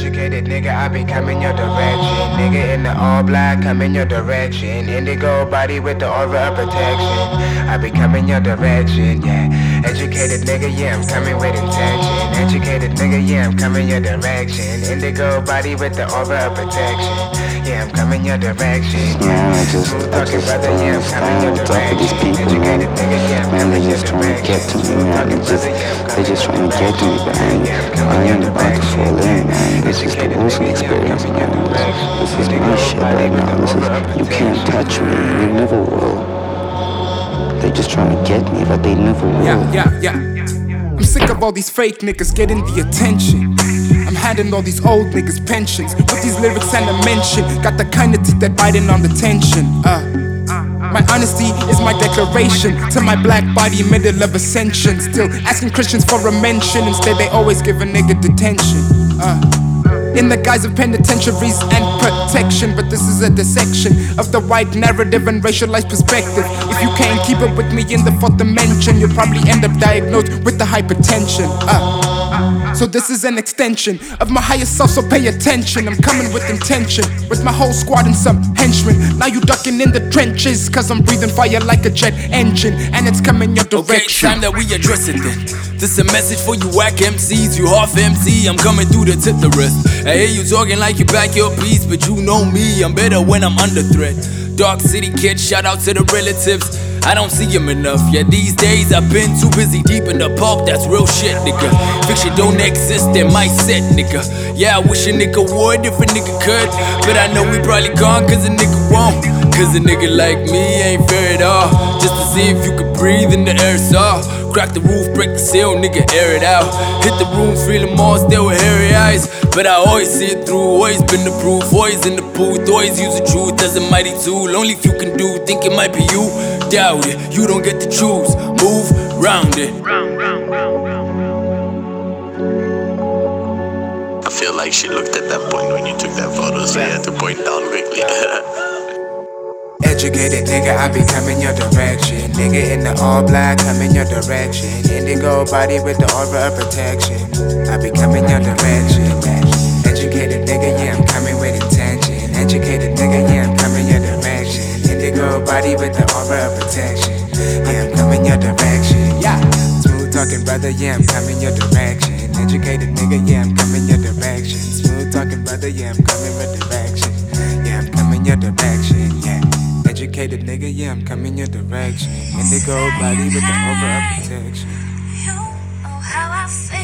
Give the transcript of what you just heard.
Educated nigga, I be coming your direction. Nigga in the all black, coming your direction. Indigo body with the aura of protection. I be coming your direction, yeah. Educated nigga, yeah, I'm coming with intention. Educated nigga, yeah, I'm coming your direction. Indigo body with the aura of protection. Yeah, I'm coming your direction. Man, I just, I just don't understand the talk of these people, man. Man, they just trying to get to me, man. They just, they just trying to get to me, but I ain't, about to fall in, man. This is the Wilson experience, man. This, this is my shit right now. This is, you can't touch me. You never will. They just trying to get me, but they never will. Yeah, yeah, yeah. I'm sick of all these fake niggas getting the attention. I'm all these old niggas pensions. With these lyrics and a mention. Got the kind of teeth that biting on the tension. Uh. My honesty is my declaration to my black body, middle of ascension. Still asking Christians for a mention, instead, they always give a nigga detention. Uh. In the guise of penitentiaries and protection, but this is a dissection of the white narrative and racialized perspective. If you can't keep up with me in the fourth dimension, you'll probably end up diagnosed with the hypertension. Uh. So this is an extension of my higher self, so pay attention. I'm coming with intention, with my whole squad and some henchmen. Now you ducking in the trenches, cause I'm breathing fire like a jet engine, and it's coming your Okay, direction. time that we address it then. This a message for you whack MCs, you half MC. I'm coming through the rest. I hear you talking like you back your piece, but you know me, I'm better when I'm under threat. Dark City kid, shout out to the relatives. I don't see him enough. Yeah, these days I've been too busy deep in the pulp. That's real shit, nigga. Fiction don't exist in my set, nigga. Yeah, I wish a nigga would if a nigga could. But I know we probably can't, cause a nigga won't. Cause a nigga like me ain't fair at all. Just to see if you could breathe in the air, saw. Crack the roof, break the seal, nigga, air it out. Hit the room, feel them all still with hairy eyes. But I always see it through, always been the proof, always in the booth, always use the truth as a mighty tool. Only if you can do, think it might be you. Doubt it, you don't get to choose. Move round it. I feel like she looked at that point when you took that photo, so you had to point down quickly. Educated nigga, I be coming your direction. Nigga in the all black, coming your direction. Indigo body with the aura of protection. I be coming your direction. Educated nigga, yeah, I'm coming with intention. Educated nigga, yeah, I'm coming your direction. Indigo body with the aura of protection. Yeah, I'm coming your direction. Yeah, smooth talking brother, yeah, I'm coming your direction. Educated nigga, yeah, I'm coming your direction. Smooth talking brother, yeah, I'm coming your direction. Dedicated nigga, yeah, I'm coming your direction. Indigo body with the over protection. You know how I feel.